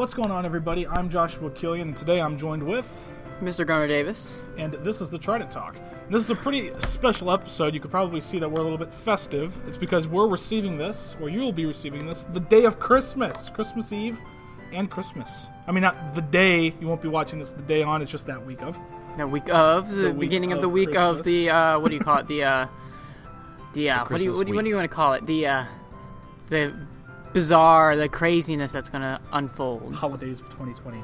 What's going on, everybody? I'm Joshua Killian, and today I'm joined with, Mr. Gunnar Davis. and this is the Trident Talk. This is a pretty special episode. You could probably see that we're a little bit festive. It's because we're receiving this, or you'll be receiving this, the day of Christmas, Christmas Eve, and Christmas. I mean, not the day. You won't be watching this the day on. It's just that week of. The week of the, The week beginning of, the week Christmas. of the uh, what do you call it? The uh, the uh, what do you what do you, what do you want to call it? The uh, the bizarre, the craziness that's gonna unfold. Holidays of 2020.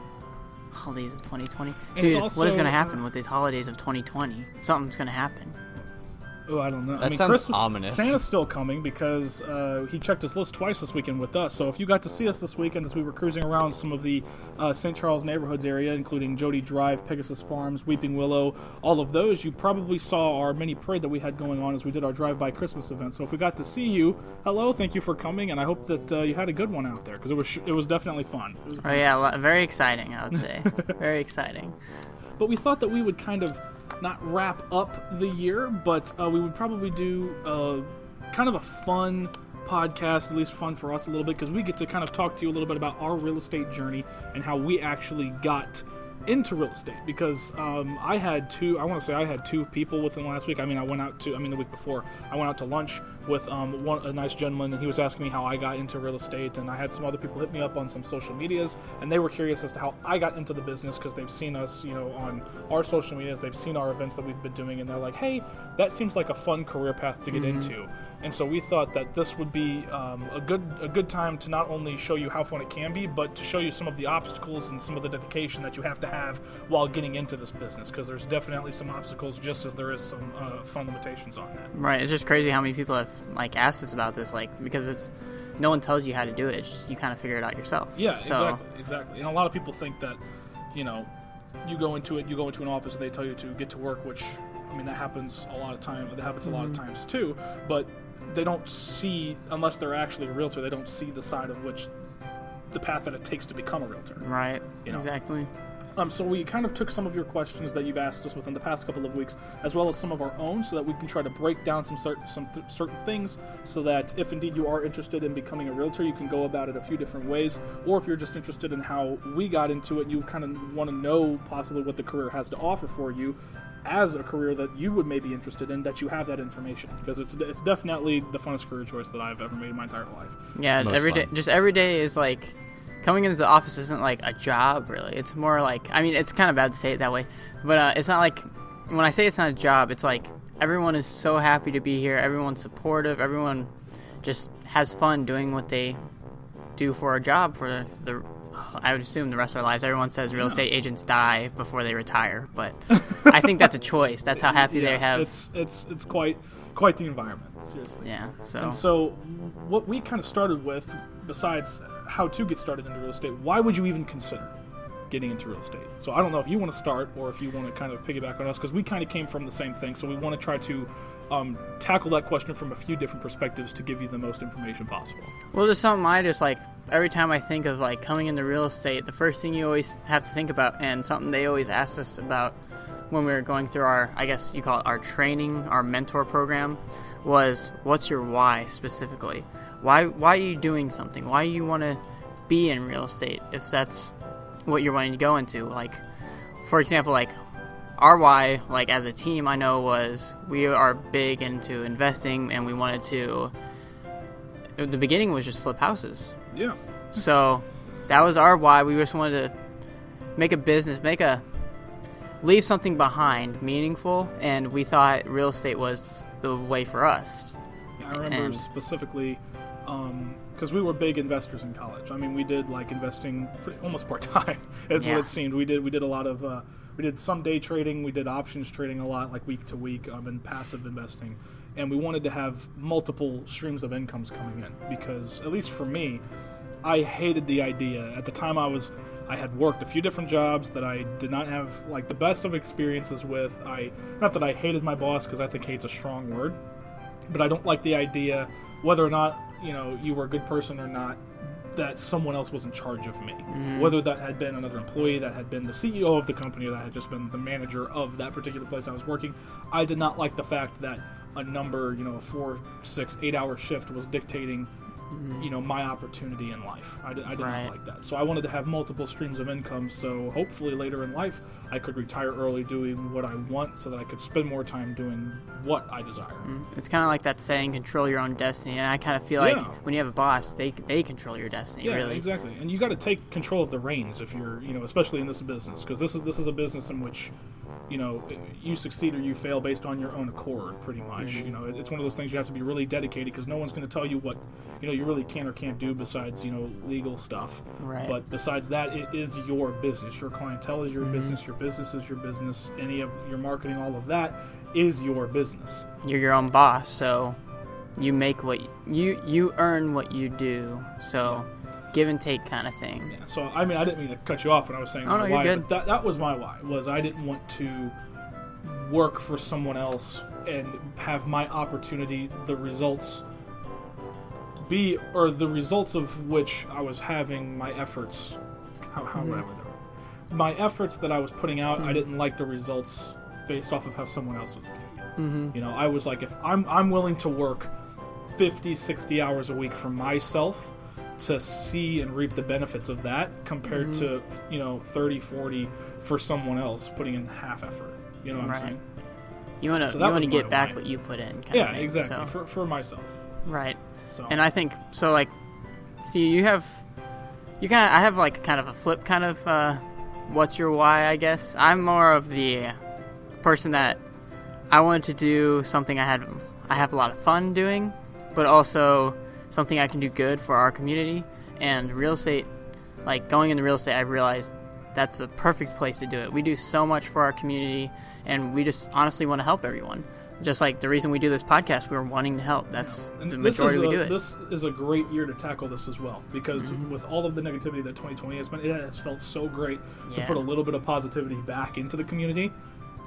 Holidays of 2020, it's dude. what also, is gonna uh, happen with these holidays of 2020? Something's gonna happen. Oh, I don't know. I That mean, sounds Christmas, ominous. Santa's still coming because uh, he checked his list twice this weekend with us. So if you got to see us this weekend as we were cruising around some of the uh, St. Charles neighborhoods area, including Jody Drive, Pegasus Farms, Weeping Willow, all of those, you probably saw our mini parade that we had going on as we did our drive-by Christmas event. So if we got to see you, hello, thank you for coming, and I hope that uh, you had a good one out there because it was sh- it was definitely fun. Was Oh yeah, very exciting. I would say, very exciting. but we thought that we would kind of not wrap up the year, but uh, we would probably do uh, kind of a fun podcast, at least fun for us a little bit, because we get to kind of talk to you a little bit about our real estate journey and how we actually got into real estate. Because um, I had two, I want to say I had two people within last week. I mean, I went out to, I mean, the week before, I went out to lunch with um, one a nice gentleman, and he was asking me how I got into real estate, and I had some other people hit me up on some social medias, and they were curious as to how I got into the business because they've seen us, you know, on our social medias, they've seen our events that we've been doing, and they're like, hey, that seems like a fun career path to get into. And so we thought that this would be um, a good a good time to not only show you how fun it can be, but to show you some of the obstacles and some of the dedication that you have to have while getting into this business. Because there's definitely some obstacles, just as there is some uh, fun limitations on that. Right. It's just crazy how many people have like asked us about this, like because it's no one tells you how to do it. It's just you kind of figure it out yourself. Yeah, So, exactly, exactly. And a lot of people think that, you know, you go into it, you go into an office, and they tell you to get to work, which, I mean, that happens a lot of time. That happens a lot of Mm-hmm. times too. But they don't see, unless they're actually a realtor, they don't see the side of which, the path that it takes to become a realtor. Right. You know. Exactly. Um, so we kind of took some of your questions that you've asked us within the past couple of weeks, as well as some of our own, so that we can try to break down some certain some th- certain things, so that if indeed you are interested in becoming a realtor, you can go about it a few different ways. Or if you're just interested in how we got into it, and you kind of want to know possibly what the career has to offer for you. As a career that you would maybe interested in, that you have that information because it's it's definitely the funnest career choice that I've ever made in my entire life. Yeah, Most every day, fun. just every day is like coming into the office isn't like a job really. It's more like I mean, it's kind of bad to say it that way, but uh, it's not like when I say it's not a job, it's like everyone is so happy to be here. Everyone's supportive. Everyone just has fun doing what they do for a job for the. I would assume the rest of their lives. Everyone says real estate agents die before they retire, but I think that's a choice. That's how happy they Yeah, have. It's it's it's quite quite the environment. Seriously. yeah. So And so, what we kind of started with, besides how to get started into real estate, why would you even consider getting into real estate? So, I don't know if you want to start or if you want to kind of piggyback on us, because we kind of came from the same thing. So, we want to try to um, tackle that question from a few different perspectives to give you the most information possible. Well, there's something I just like every time I think of like coming into real estate, the first thing you always have to think about, and something they always asked us about when we were going through our, I guess you call it our training, our mentor program, was what's your why specifically? Why why are you doing something? Why do you want to be in real estate if that's what you're wanting to go into? Like, for example, like our why, like as a team, I know was we are big into investing, and we wanted to. The beginning was just flip houses, Yeah. so that was our why. We just wanted to make a business, make a leave something behind, meaningful, and we thought real estate was the way for us. I remember And- specifically because we were big investors in college. I mean, we did like investing pretty, almost part time. That's Yeah. what it seemed. We did we did a lot of uh, we did some day trading. We did options trading a lot, like week to week, um, and passive investing. And we wanted to have multiple streams of incomes coming in because, at least for me, I hated the idea. At the time, I was I had worked a few different jobs that I did not have like the best of experiences with. I not that I hated my boss because I think hate's a strong word, but I don't like the idea whether or not you know you were a good person or not that someone else was in charge of me. Mm-hmm. Whether that had been another employee that had been the ceo of the company or that had just been the manager of that particular place i was working i did not like the fact that a number you know a four six eight hour shift was dictating Mm-hmm. you know my opportunity in life. I, di- I did Right. not like that. So I wanted to have multiple streams of income. So hopefully later in life I could retire early doing what I want, so that I could spend more time doing what I desire. Mm-hmm. It's kind of like that saying, "Control your own destiny." And I kind of feel like Yeah. when you have a boss, they they control your destiny. Yeah, really. exactly. And you got to take control of the reins if you're, you know, especially in this business, because this is this is a business in which, you know, you succeed or you fail based on your own accord, pretty much. Mm-hmm. You know, it's one of those things you have to be really dedicated because no one's going to tell you what, you know, you really can or can't do besides you know legal stuff. Right. But besides that, it is your business. Your clientele is your Mm-hmm. business. Your business is your business. Any of your marketing, all of that, is your business. You're your own boss, so you make what you you earn what you do. So give and take kind of thing. Yeah, so I mean, I didn't mean to cut you off when I was saying Oh, no, why, but that that was my why. Was I didn't want to work for someone else and have my opportunity, the results be, or the results of which I was having my efforts. How, how Mm-hmm. would I word that? My efforts that I was putting out, I didn't like the results based off of how someone else was doing. Mm-hmm. You know, I was like, if I'm I'm willing to work 50, 60 hours a week for myself to see and reap the benefits of that compared Mm-hmm. to, you know, 30, 40 for someone else putting in half effort. You know what Right. I'm saying? You want to So you want to get back what you put in. Kind Yeah, of thing. exactly. So, For, for myself. right. So And I think so. Like, see, you have you kind of I have like kind of a flip kind of uh, what's your why? I guess I'm more of the person that I wanted to do something I had I have a lot of fun doing, but also something I can do good for our community and real estate. Like going into real estate, I've realized that's a perfect place to do it. We do so much for our community, and we just honestly want to help everyone. Just like the reason we do this podcast, we're wanting to help. That's And the this is, majority a, we do it. this is a great year to tackle this as well because Mm-hmm. with all of the negativity that 2020 has been, it has felt so great to put a little bit of positivity back into the community.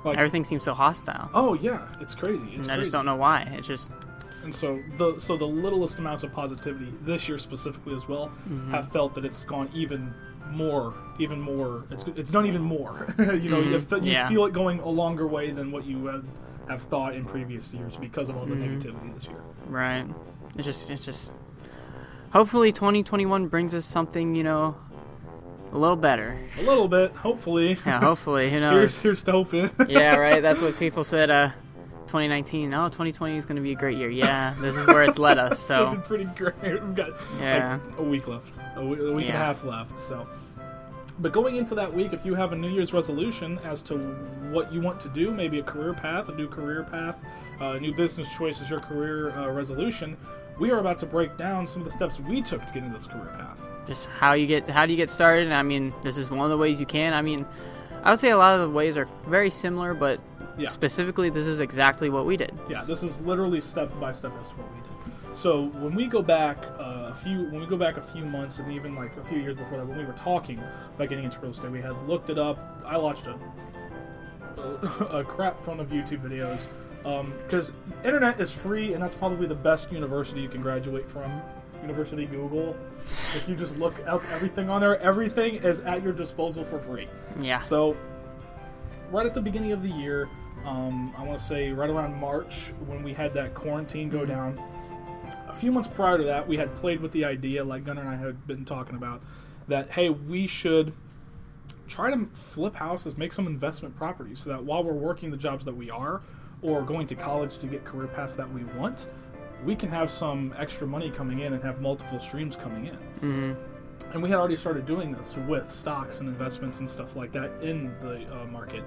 Like, Everything seems so hostile. oh yeah, it's crazy. It's and I crazy. just don't know why. It's just And so the so the littlest amounts of positivity this year specifically as well Mm-hmm. have felt that it's gone even more, even more. It's it's done even more. you know, you, fe- you Mm-hmm. Yeah. feel it going a longer way than what you have, have thought in previous years because of all the Mm-hmm. negativity this year. right. It's just it's just. Hopefully, 2021 brings us something you know, a little better. A little bit, hopefully. Yeah, hopefully. Who here's knows? here's to hoping. yeah, right. That's what people said. Uh, 2019. Oh, 2020 is going to be a great year. Yeah, this is where it's led us. It's So looking pretty great. We've got Yeah. like a week left, a week, a week and a half left. So, but going into that week, if you have a New Year's resolution as to what you want to do, maybe a career path, a new career path, uh, a new business choice as your career uh, resolution, we are about to break down some of the steps we took to get into this career path. just how you get how do you get started? And I mean, this is one of the ways you can. I mean, I would say a lot of the ways are very similar, but Yeah. specifically, this is exactly what we did. Yeah, this is literally step by step as to what we did. So when we go back uh, a few, when we go back a few months and even like a few years before that, when we were talking about getting into real estate, we had looked it up. I watched a a, a crap ton of YouTube videos because internet is free and that's probably the best university you can graduate from. University Google. If you just look up everything on there, everything is at your disposal for free. Yeah. So, right at the beginning of the year, um, I want to say right around March when we had that quarantine go down. A few months prior to that, we had played with the idea, like Gunnar and I had been talking about, that hey, we should try to flip houses, make some investment properties, so that while we're working the jobs that we are, or going to college to get career paths that we want, we can have some extra money coming in and have multiple streams coming in hmm and we had already started doing this with stocks and investments and stuff like that in the uh, market.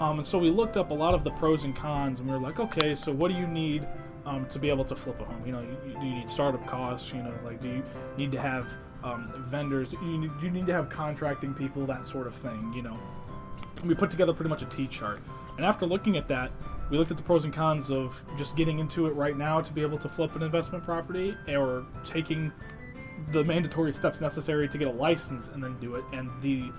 Um, and so we looked up a lot of the pros and cons, and we were like, okay, so what do you need um, to be able to flip a home? You know, you, do you need startup costs? You know, like do you need to have um, vendors? Do you, need, do you need to have contracting people? That sort of thing. You know, and we put together pretty much a T chart. And after looking at that, we looked at the pros and cons of just getting into it right now to be able to flip an investment property, or taking the mandatory steps necessary to get a license and then do it. And the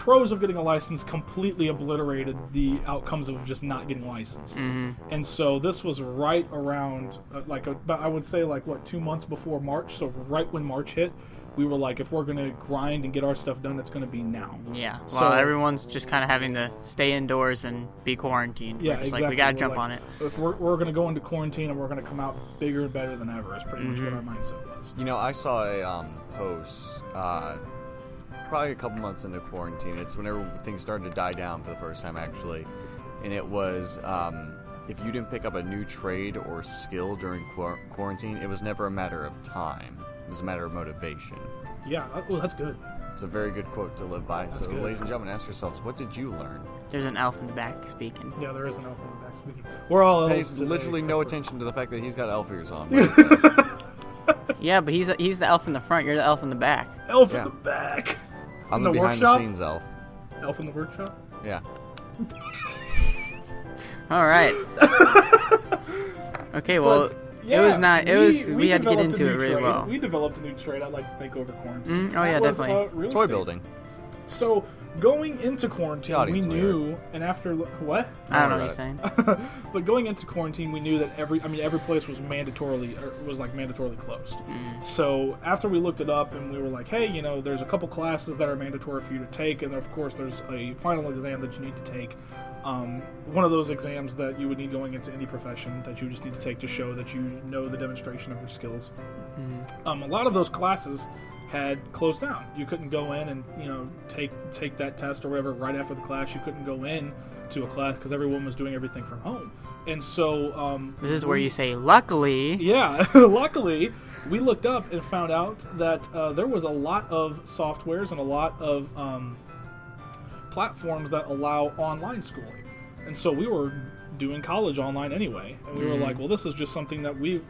pros of getting a license completely obliterated the outcomes of just not getting licensed. And so this was right around, uh, like, a, but I would say, like, what, two months before March. So right when March hit, we we were like, if we're gonna grind and get our stuff done, it's gonna be now. Yeah. So- Well, everyone's just kind of having to stay indoors and be quarantined. Yeah, We're exactly. Like we gotta jump like, on it. If we're, we're gonna go into quarantine and we're gonna come out bigger and better than ever, is pretty Mm-hmm. much what our mindset was. You know, I saw a um, post uh, probably a couple months into quarantine. It's whenever things started to die down for the first time, actually. And it was um, if you didn't pick up a new trade or skill during quar- quarantine, it was never a matter of time. It was a matter of motivation. Yeah. uh, Well, that's good. It's a very good quote to live by. so, good. ladies and gentlemen, ask yourselves, what did you learn? There's an elf in the back speaking. Yeah, there is an elf in the back speaking. We're all elves Pays today, literally no for- attention to the fact that he's got elf ears on. Yeah, but he's he's the elf in the front. You're the elf in the back. Elf Yeah. in the back. I'm In the the behind workshop? the scenes elf. Elf in the workshop. Yeah. All right. okay. Well, But, it was not. It was. We, had to get into it really trade. well. We developed a new trade. I'd like to think over quarantine. Mm, oh, yeah, That was, definitely. uh, Toy estate. building. So going into quarantine, we audience will knew, and after what? I don't know what worry you're saying. but going into quarantine, we knew that every, I mean, every place was mandatorily, or was like mandatorily closed. Mm. So after we looked it up, and we were like, hey, you know, there's a couple classes that are mandatory for you to take, and of course, there's a final exam that you need to take. Um, one of those exams that you would need going into any profession that you just need to take to show that you know the demonstration of your skills. Um, a lot of those classes had closed down. You couldn't go in and you know take take that test or whatever right after the class. You couldn't go in to a class because everyone was doing everything from home. And so um, This is where you say, "Luckily." yeah, luckily, we looked up and found out that uh, there was a lot of softwares and a lot of um, platforms that allow online schooling. And so we were doing college online anyway. And we were like, well, this is just something that we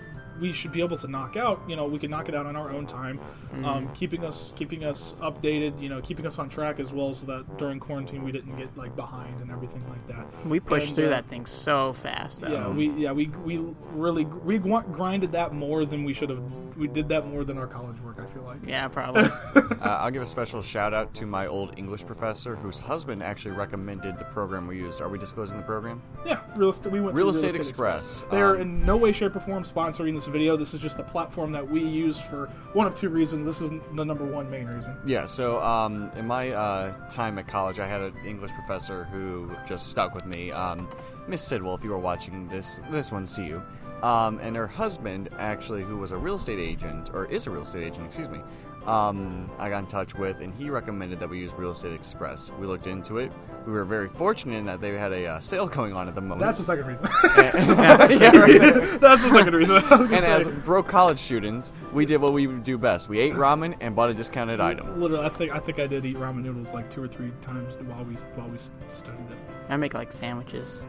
we should be able to knock out. You know, we can knock it out on our own time, um, keeping us keeping us updated. You know, keeping us on track as well, so that during quarantine we didn't get like behind and everything like that. We pushed And, through uh, that thing so fast, though. yeah, we yeah we we really we grinded that more than we should have. We did that more than our college work. I feel like. Yeah, probably. Uh, I'll give a special shout out to my old English professor, whose husband actually recommended the program we used. Are we disclosing the program? Yeah, real estate. We went Real through Estate Express. They're Um, in no way, shape, or form sponsoring this video. This is just the platform that we used for one of two reasons. This is the number one main reason. Yeah, so um, in my uh, time at college, I had an English professor who just stuck with me. Um, Miss Sidwell, if you were watching this, this one's to you. Um, and her husband, actually, who was a real estate agent, or is a real estate agent, excuse me, um, I got in touch with, and he recommended that we use Real Estate Express. We looked into it. We were very fortunate in that they had a uh, sale going on at the moment. That's the second reason. and, yeah, right. That's the second reason. I was gonna and as broke college students, we did what we do best. We ate ramen and bought a discounted item. literally, I think I think I did eat ramen noodles like two or three times while we while we studied this. I make like sandwiches.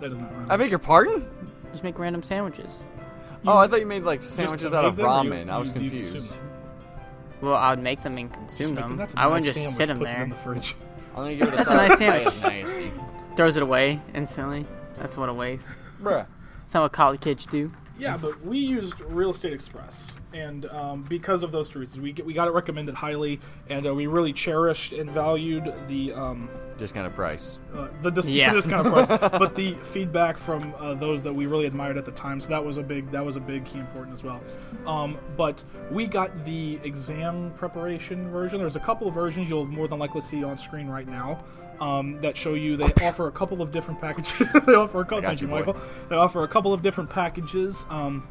That is not ramen. I beg your pardon? Just make random sandwiches. Oh, I thought you made like sandwiches out of ramen. you- I was you- you confused. Consume them? Well, I would make them and consume make them. that's a I wouldn't just sandwich, sit them puts it in there. the fridge. I'm gonna give it a That's a nice sandwich. That is nasty. Throws it away instantly. That's what a waste. Bruh. That's not what college kids do. Yeah, but we used Real Estate Express, and um, because of those two reasons, we get, we got it recommended highly, and uh, we really cherished and valued the um, Discounted price. uh, the dis- Yeah. this kind of price, but the feedback from uh, those that we really admired at the time. So that was a big that was a big key important as well. Um, but we got the exam preparation version. There's a couple of versions you'll more than likely see on screen right now. Um, that show you they offer a couple of different packages. they offer a couple. Thank you, you, boy. Michael. They offer a couple of different packages. Um,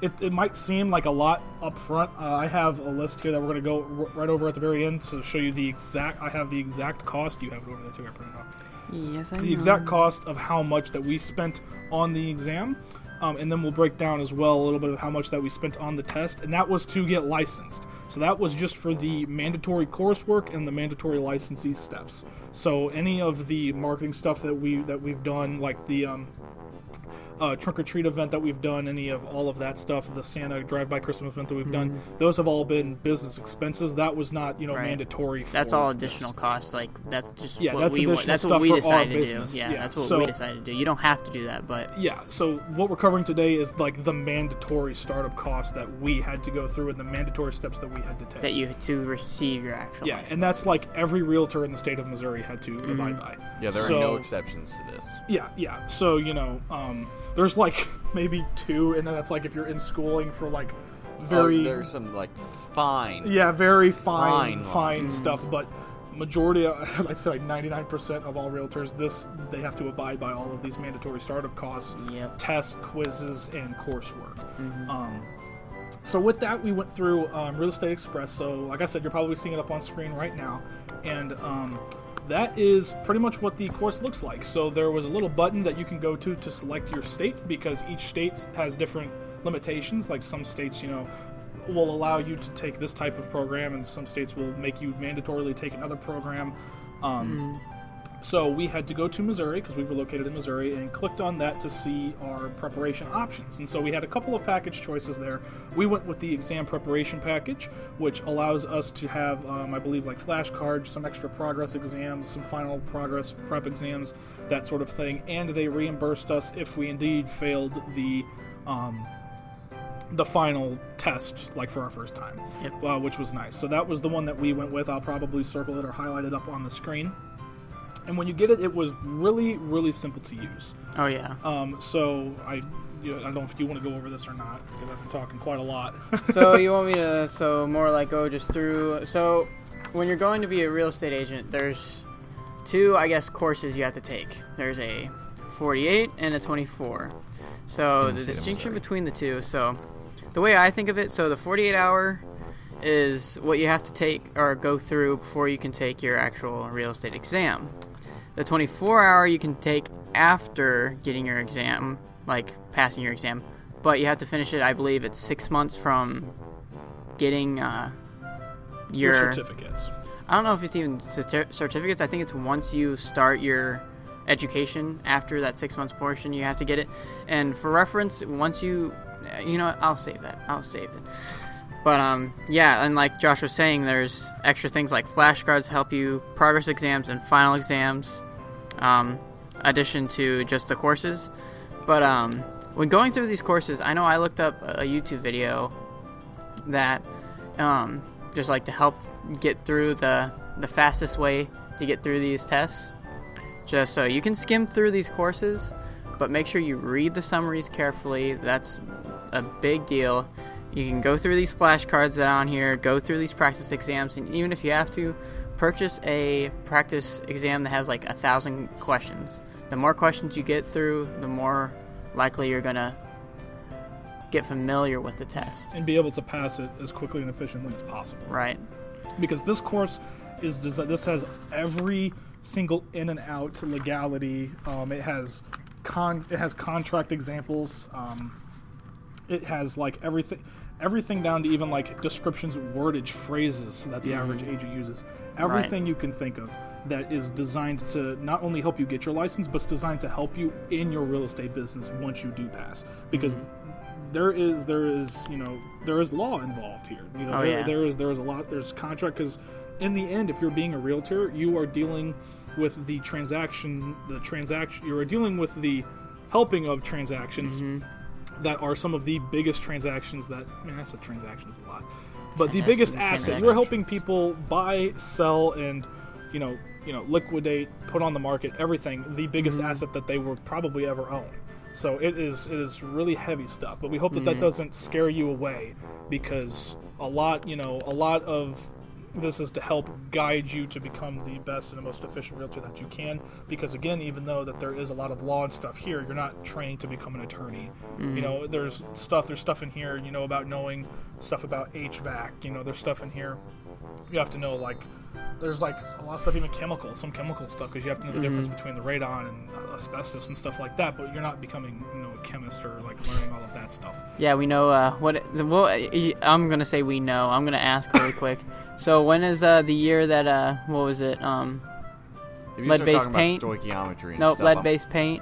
it, it might seem like a lot up front. Uh, I have a list here that we're going to go r- right over at the very end to show you the exact. I have the exact cost. You have it over there too. I printed it off Yes, I the exact cost of how much that we spent on the exam. Um, and then we'll break down as well a little bit of how much that we spent on the test, and that was to get licensed. So that was just for the mandatory coursework and the mandatory licensee steps. So any of the marketing stuff that we that we've done, like the um, uh, trunk or treat event that we've done, any of all of that stuff, the Santa drive by Christmas event that we've done, those have all been business expenses. That was not you know Right. mandatory. That's for all this. additional costs. Like that's just Yeah, what that's we wa- additional that's stuff what we decided to business. do. Yeah, Yeah, that's what so- we decided to do. You don't have to do that, but Yeah, so what we're covering today is like the mandatory startup costs that we had to go through and the mandatory steps that we had to take. that you had to receive your actual yeah, license. and that's like every realtor in the state of Missouri had to Mm-hmm. abide by. Yeah, there So- are no exceptions to this. Yeah, yeah. So you know, um, there's like maybe two, and then that's like if you're in schooling for like very oh, there's some like fine. yeah, very fine, Fine fine, stuff. But majority, I'd say like 99% of all realtors, this they have to abide by all of these mandatory startup costs, Yep. tests, quizzes, and coursework. Um, so with that, we went through um, Real Estate Express. So like I said, you're probably seeing it up on screen right now, and um, that is pretty much what the course looks like. So there was a little button that you can go to to select your state because each state has different limitations. Like some states, you know, will allow you to take this type of program, and some states will make you mandatorily take another program. Um, So we had to go to Missouri because we were located in Missouri and clicked on that to see our preparation options. And so we had a couple of package choices there. We went with the exam preparation package, which allows us to have, um, I believe, like flashcards, some extra progress exams, some final progress prep exams, that sort of thing. And they reimbursed us if we indeed failed the. Um, the final test, like for our first time, Yep. uh, which was nice. So that was the one that we went with. I'll probably circle it or highlight it up on the screen. And when you get it, it was really, really simple to use. Oh yeah. Um, so I, you know, I don't know if you want to go over this or not because I've been talking quite a lot. so you want me to so more like go just through so when you're going to be a real estate agent there's two i guess courses you have to take there's a 48 and a 24 so the the state of distinction between the two so the way i think of it so the 48 hour is what you have to take or go through before you can take your actual real estate exam the 24 hour you can take after getting your exam like passing your exam but you have to finish it i believe it's six months from getting uh, your, Your certificates. i don't know if it's even certificates i think it's once you start your education after that six months portion you have to get it and for reference once you you know i'll save that i'll save it but um, yeah, and like Josh was saying, there's extra things like flashcards help you progress exams and final exams, um, addition to just the courses. But um, when going through these courses, I know I looked up a YouTube video that um, just like to help get through the the fastest way to get through these tests. Just so you can skim through these courses, but make sure you read the summaries carefully. That's a big deal. You can go through these flashcards that are on here, go through these practice exams, and even if you have to, purchase a practice exam that has like a thousand questions. The more questions you get through, the more likely you're gonna get familiar with the test. And be able to pass it as quickly and efficiently as possible. Right. because this course is desi- this has every single in and out legality. Um, it has con it has contract examples. Um, it has like everything everything down to even like descriptions, wordage, phrases that the average agent uses. Everything you can think of that is designed to not only help you get your license, but it's designed to help you in your real estate business once you do pass. Because there is there is you know there is law involved here. You know Oh, there, yeah. there is there is a lot there's contract because in the end, if you're being a realtor, you are dealing with the transaction the transaction you are dealing with the helping of transactions Mm-hmm. That are some of the biggest transactions that I mean I said transactions a lot. But the biggest asset, you're helping people buy, sell, and you know, you know, liquidate, put on the market, everything. The biggest Mm-hmm. asset that they will probably ever own. So it is it is really heavy stuff. But we hope that Mm-hmm. that doesn't scare you away because a lot, you know, a lot of this is to help guide you to become the best and the most efficient realtor that you can. Because again, even though that there is a lot of law and stuff here, you're not trained to become an attorney. You know, there's stuff there's stuff in here, you know, about knowing stuff about HVAC. You know, there's stuff in here you have to know like there's like a lot of stuff even chemical some chemical stuff because you have to know the difference between the radon and asbestos and stuff like that but you're not becoming you know a chemist or like learning all of that stuff Yeah, we know uh, what. The, well, I'm gonna say we know. I'm gonna ask really quick. So when is uh, the year that uh, what was it? Um, start Lead-based paint? stoichiometry and no, stuff, lead-based paint,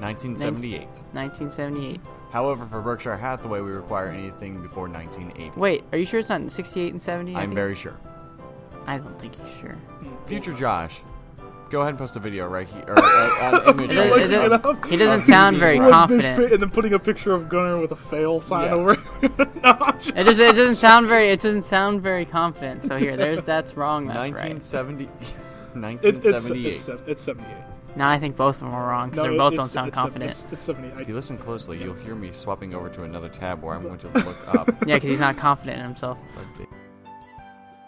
1978. 1978. However, for Berkshire Hathaway, we require anything before 1980. Wait, are you sure it's not 68 and 70? I I'm very sure. I don't think he's sure. Future Josh, go ahead and post a video right here, or uh, an image right here. it it- he doesn't sound very being- this confident. and then putting a picture of Gunnar with a fail sign Yes. over it. no, I'm just- It doesn't sound very it doesn't sound very confident. So here, there's that's wrong. That's right. 1970. It, it's, 1978. it's, it's, it's 78. Now I think both of them are wrong because No, they it- both don't sound it's confident. It's, it's 78. if you listen closely, you'll hear me swapping over to another tab where I'm going to look up. Yeah, because he's not confident in himself. But-